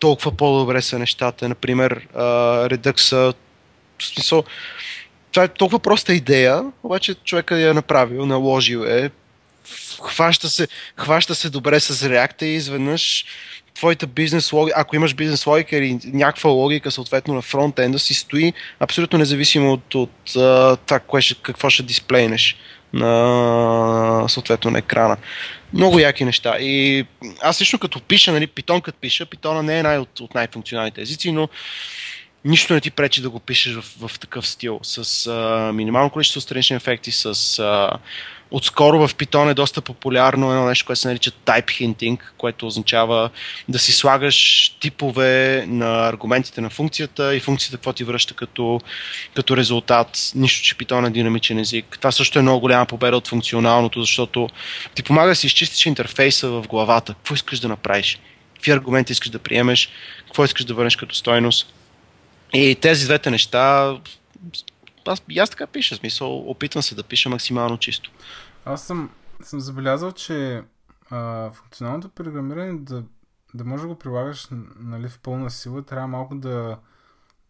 толкова по-добре са нещата. Например, Redux, в смисъл, това е толкова проста идея, обаче човека я е направил, наложил е, хваща се, хваща се добре с React и изведнъж твоята бизнес логика, ако имаш бизнес логика или някаква логика съответно на фронтенда си стои абсолютно независимо от, от, това, кое какво ще дисплейнеш на съответно на екрана. Много яки неща. И аз лично като пиша, нали, питон като пиша, питона не е най- от, от най-функционалните езици, но нищо не ти пречи да го пишеш в, в такъв стил, с а, минимално количество странични ефекти, с а, Отскоро в Python е доста популярно едно нещо, което се нарича type hinting, което означава да си слагаш типове на аргументите на функцията и функцията какво ти връща като, като резултат. Нищо, че Python е динамичен език. Това също е много голяма победа от функционалното, защото ти помага да си изчистиш интерфейса в главата. Какво искаш да направиш? Какви аргументи искаш да приемеш? Какво искаш да върнеш като стойност? И тези двете неща аз, аз така пиша, смисъл, опитвам се да пиша максимално чисто. Аз съм, съм забелязал, че а, функционалното програмиране да, да можеш да го прилагаш нали, в пълна сила, трябва малко да,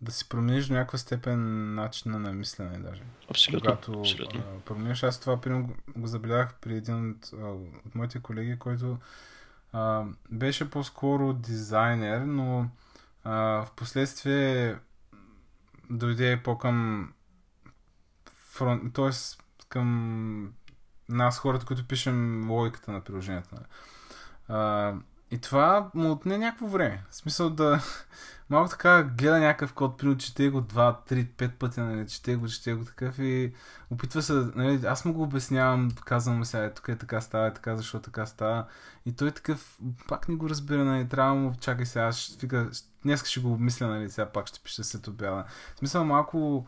да си промениш до някаква степен начина на мислене даже. Абсолютно. Когато абсолютно. А, промениш, аз това примерно го, го забелязах при един от, а, от моите колеги, който а, беше по-скоро дизайнер, но а, в последствие дойде по-към фронт, т.е. към нас, хората, които пишем логиката на приложението. А, и това му отне някакво време. В смисъл да малко така гледа някакъв код, примерно чете го 2, 3, 5 пъти, нали, чете го, чете го такъв и опитва се, нали, аз му го обяснявам, казвам сега, е, тук е така става, е така, защо така става. И той такъв, пак не го разбира, нали, трябва му, чакай сега, ще, вика, днес ще го обмисля, нали, сега пак ще пиша след обяда. В смисъл малко,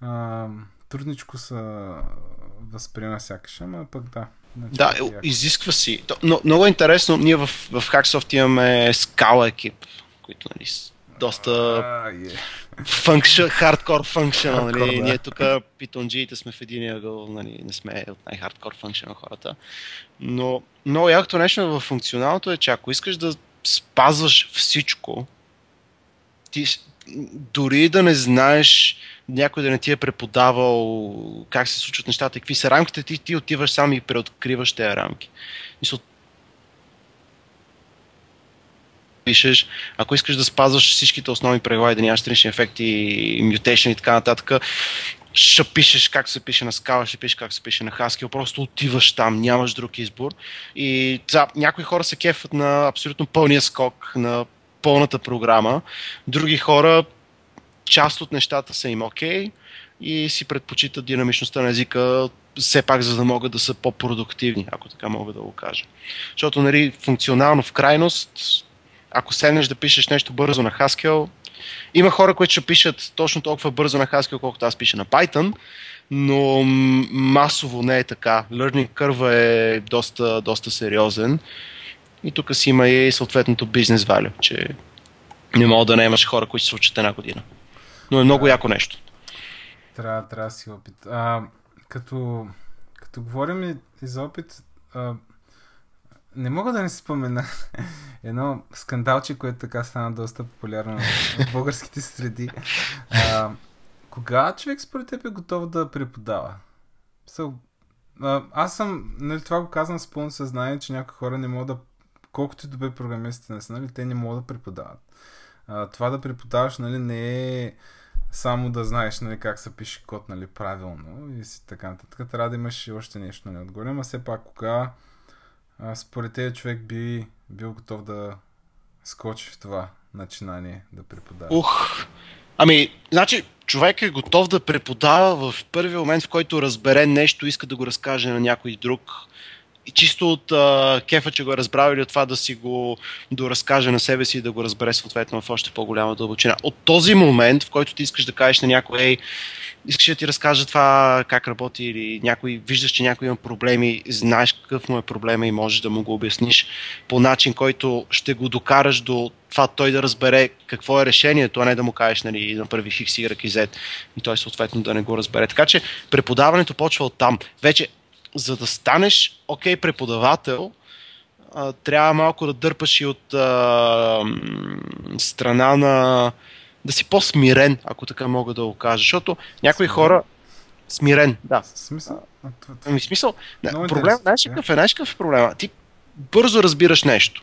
а, трудничко се възприема сякаш, ама пък да. Значи, да, е, изисква си. Но, много е интересно, ние в, в Hacksoft имаме скала екип, които нали, доста uh, yeah. хардкор функшен, нали? Да. Ние тук питонджиите сме в един ъгъл, нали? не сме от най-хардкор функшен хората. Но много якото нещо в функционалното е, че ако искаш да спазваш всичко, ти дори да не знаеш някой да не ти е преподавал как се случват нещата какви са рамките, ти, ти отиваш сам и преоткриваш тези рамки. Мисъл, пишеш, ако искаш да спазваш всичките основни правила и да нямаш странични ефекти, mutation и така нататък, ще пишеш как се пише на скала, ще пишеш как се пише на Haskell, просто отиваш там, нямаш друг избор. И да, някои хора се кефат на абсолютно пълния скок, на пълната програма. Други хора част от нещата са им окей okay, и си предпочитат динамичността на езика все пак за да могат да са по-продуктивни, ако така мога да го кажа. Защото нали, функционално в крайност, ако седнеш да пишеш нещо бързо на Haskell, има хора, които ще пишат точно толкова бързо на Haskell, колкото аз пиша на Python, но масово не е така. Learning curve е доста, доста сериозен. И тук си има и съответното бизнес value, че не мога да не имаш хора, които се учат една година но е много яко нещо. Трябва, трябва да си опит. А, като, като говорим и, и за опит, а, не мога да не спомена едно скандалче, което така стана доста популярно в българските среди. А, кога човек според теб е готов да преподава? So, а, аз съм, нали, това го казвам с пълно съзнание, че някои хора не могат да, колкото и добре програмистите не са, нали, те не могат да преподават. А, това да преподаваш, нали, не е само да знаеш нали, как се пише код нали, правилно и си така нататък. Трябва да имаш и още нещо нали, отгоре, но все пак кога а, според тези човек би бил готов да скочи в това начинание да преподава? Ух, ами, значи човек е готов да преподава в първи момент, в който разбере нещо, иска да го разкаже на някой друг и чисто от а, кефа, че го е разбрал или от това да си го доразкаже на себе си и да го разбере съответно в още по-голяма дълбочина. От този момент, в който ти искаш да кажеш на някой, ей, искаш да ти разкажа това как работи или някой, виждаш, че някой има проблеми, знаеш какъв му е проблема и можеш да му го обясниш по начин, който ще го докараш до това той да разбере какво е решението, а не да му кажеш нали, на първи X, Y и Z и той съответно да не го разбере. Така че преподаването почва от там. Вече за да станеш окей okay, преподавател, а, трябва малко да дърпаш и от а, страна на да си по-смирен, ако така мога да го кажа. Защото някои смирен. хора. Смирен, да. Смисъл? Ами смисъл. Да, проблем, знаеш какъв е, знаеш какъв е проблема? Ти бързо разбираш нещо.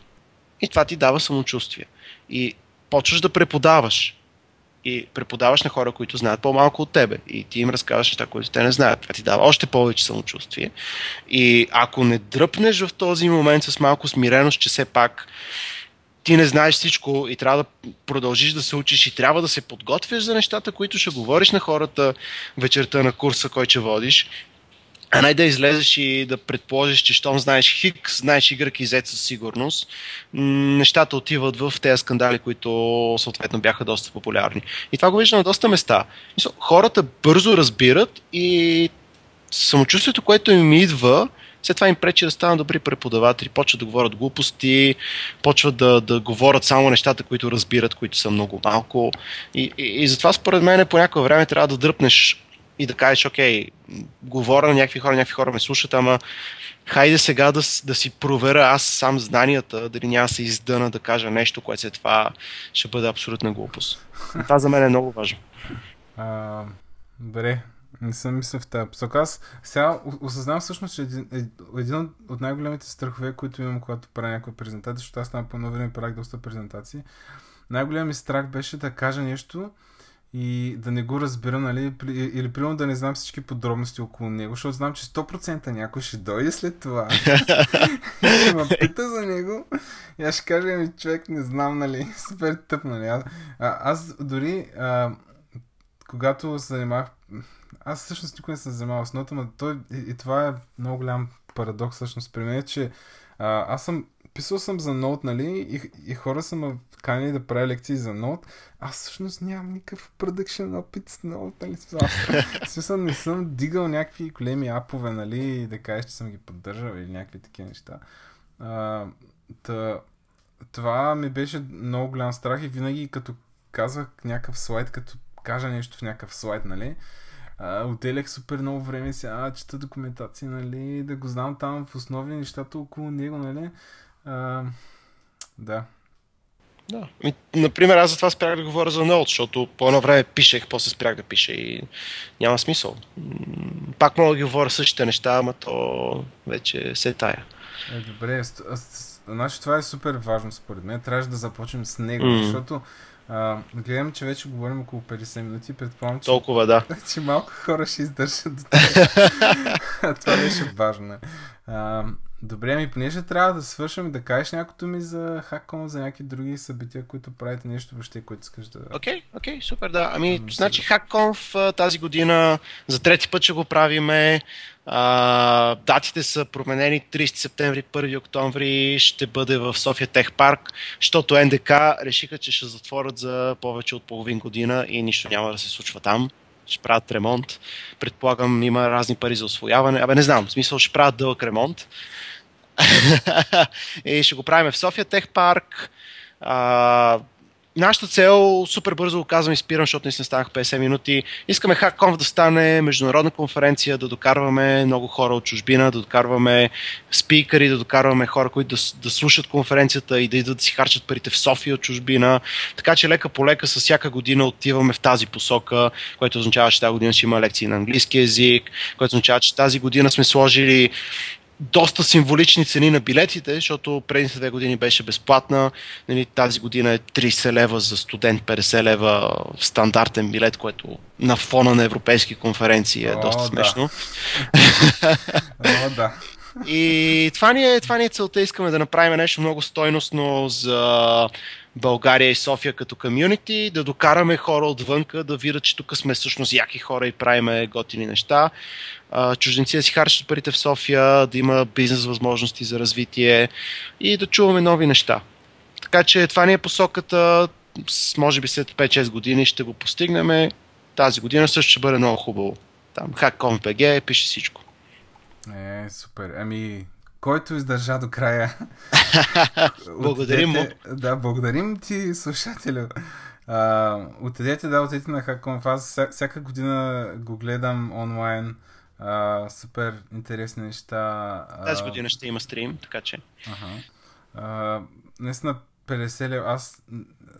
И това ти дава самочувствие. И почваш да преподаваш. И преподаваш на хора, които знаят по-малко от тебе. И ти им разказваш неща, които те не знаят. Това ти дава още повече самочувствие. И ако не дръпнеш в този момент с малко смиреност, че все пак ти не знаеш всичко и трябва да продължиш да се учиш и трябва да се подготвяш за нещата, които ще говориш на хората вечерта на курса, който водиш, а най да излезеш и да предположиш, че щом знаеш Хик, знаеш Y и Z със сигурност, нещата отиват в тези скандали, които съответно бяха доста популярни. И това го виждам на доста места. Хората бързо разбират и самочувствието, което им идва, след това им пречи да станат добри преподаватели, почват да говорят глупости, почват да, да говорят само нещата, които разбират, които са много малко. И, и, и затова според мен по някое време трябва да дръпнеш и да кажеш, окей, говоря на някакви хора, някакви хора ме слушат, ама хайде сега да, да си проверя аз сам знанията, дали няма се издъна да кажа нещо, което след това ще бъде абсолютна глупост. Това за мен е много важно. А, добре, не съм мислил в тази посока. Аз сега осъзнавам всъщност, че един, един от най-големите страхове, които имам, когато правя някаква презентация, защото аз там по време правих доста презентации, най-големият ми страх беше да кажа нещо, и да не го разбира, нали, или примерно да не знам всички подробности около него, защото знам, че 100% някой ще дойде след това. ще ме пита за него и аз ще кажа ми, човек, не знам, нали, супер тъп, нали. А, аз дори, а, когато се занимавах, аз всъщност никой не съм занимавал с нота, но той, и, и това е много голям парадокс всъщност при мен, че а, аз съм писал съм за ноут, нали, и, и хора са ме канили да правя лекции за ноут. Аз всъщност нямам никакъв продъкшен опит с ноут, нали, смисъл не съм дигал някакви големи апове, нали, да кажеш, че съм ги поддържал или някакви такива неща. А, та, това ми беше много голям страх и винаги като казах някакъв слайд, като кажа нещо в някакъв слайд, нали, отделях супер много време сега, чета документации, нали, да го знам там в основни нещата около него, нали. А, да. Да. И, например, аз за това спрях да говоря за ноут, защото по едно време пишех, после спрях да пиша и няма смисъл. Пак мога да ги говоря същите неща, ама то вече се тая. Е, добре, значи това е супер важно според мен. Трябваше да започнем с него, mm. защото а, гледам, че вече говорим около 50 минути. Предполагам, че, Толкова, да. че малко хора ще издържат до това. това беше важно. А, Добре, ми понеже трябва да свършим да кажеш някото ми за HackCon, за някакви други събития, които правите нещо въобще, което искаш да... Окей, okay, окей, okay, супер, да. Ами, да значи HackConf тази година за трети път ще го правиме. А, датите са променени 30 септември, 1 октомври ще бъде в София Тех Парк, защото НДК решиха, че ще затворят за повече от половин година и нищо няма да се случва там ще правят ремонт. Предполагам, има разни пари за освояване. Абе, не знам, в смисъл ще правят дълъг ремонт. и ще го правим в София Тех Парк. А, нашата цел, супер бързо го казвам и спирам, защото не станах 50 минути. Искаме HackConf да стане международна конференция, да докарваме много хора от чужбина, да докарваме спикъри, да докарваме хора, които да, да слушат конференцията и да идват да си харчат парите в София от чужбина. Така че лека по лека с всяка година отиваме в тази посока, което означава, че тази година ще има лекции на английски язик, което означава, че тази година сме сложили доста символични цени на билетите, защото предните две години беше безплатна. Нали, тази година е 30 лева за студент, 50 лева стандартен билет, което на фона на европейски конференции е О, доста смешно. Да. О, да. И това ни, е, това ни е целта. Искаме да направим нещо много стойностно за България и София като комюнити, да докараме хора отвънка, да видят, че тук сме всъщност яки хора и правиме готини неща. Чужденци да си харчат парите в София, да има бизнес възможности за развитие и да чуваме нови неща. Така че това ни е посоката, може би след 5-6 години ще го постигнем. Тази година също ще бъде много хубаво. Там Hack.com.bg пише всичко. Е, супер. Ами, който издържа до края. благодарим му. Да, благодарим ти, слушателю. Uh, отидете, да, отидете на HackConf. Аз всяка година го гледам онлайн. Uh, супер интересни неща. Тази година ще има стрим, така че. Ага. А, наистина 50 лева. Аз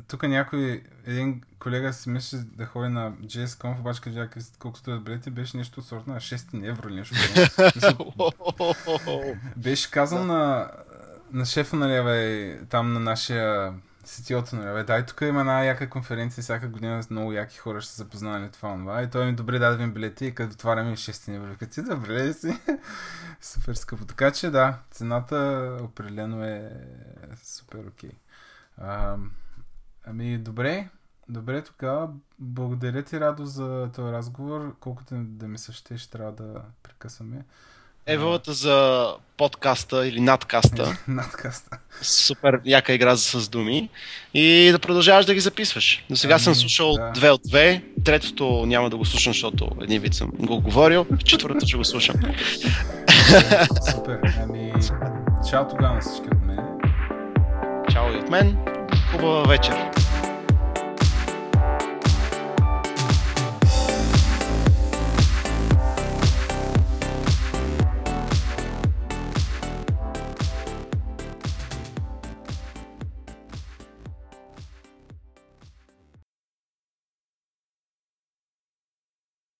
тук някой, един колега си мисли да ходи на JSConf, обаче къде колко стоят билети, беше нещо от сорта на 6 евро или нещо. беше казал на, на шефа, нали, бе, там на нашия CTO-то, нали, дай тук има една яка конференция, всяка година с много яки хора ще се запознали това, това. И той ми добре даде ми билети и като отваряме 6 евро. Като ти добре си? супер скъпо. Така че да, цената определено е супер окей. Okay. Ами добре, Добре, тогава благодаря ти, Радо, за този разговор. Колкото да ми се ще, ще трябва да прекъсваме. Евалата за подкаста или надкаста. надкаста. Супер яка игра за с думи. И да продължаваш да ги записваш. До сега ами, съм слушал да. две от две. Третото няма да го слушам, защото един вид съм го говорил. Четвъртото ще го слушам. Супер. Ами, чао тогава на всички. Чао и от мен. Хубава вечер.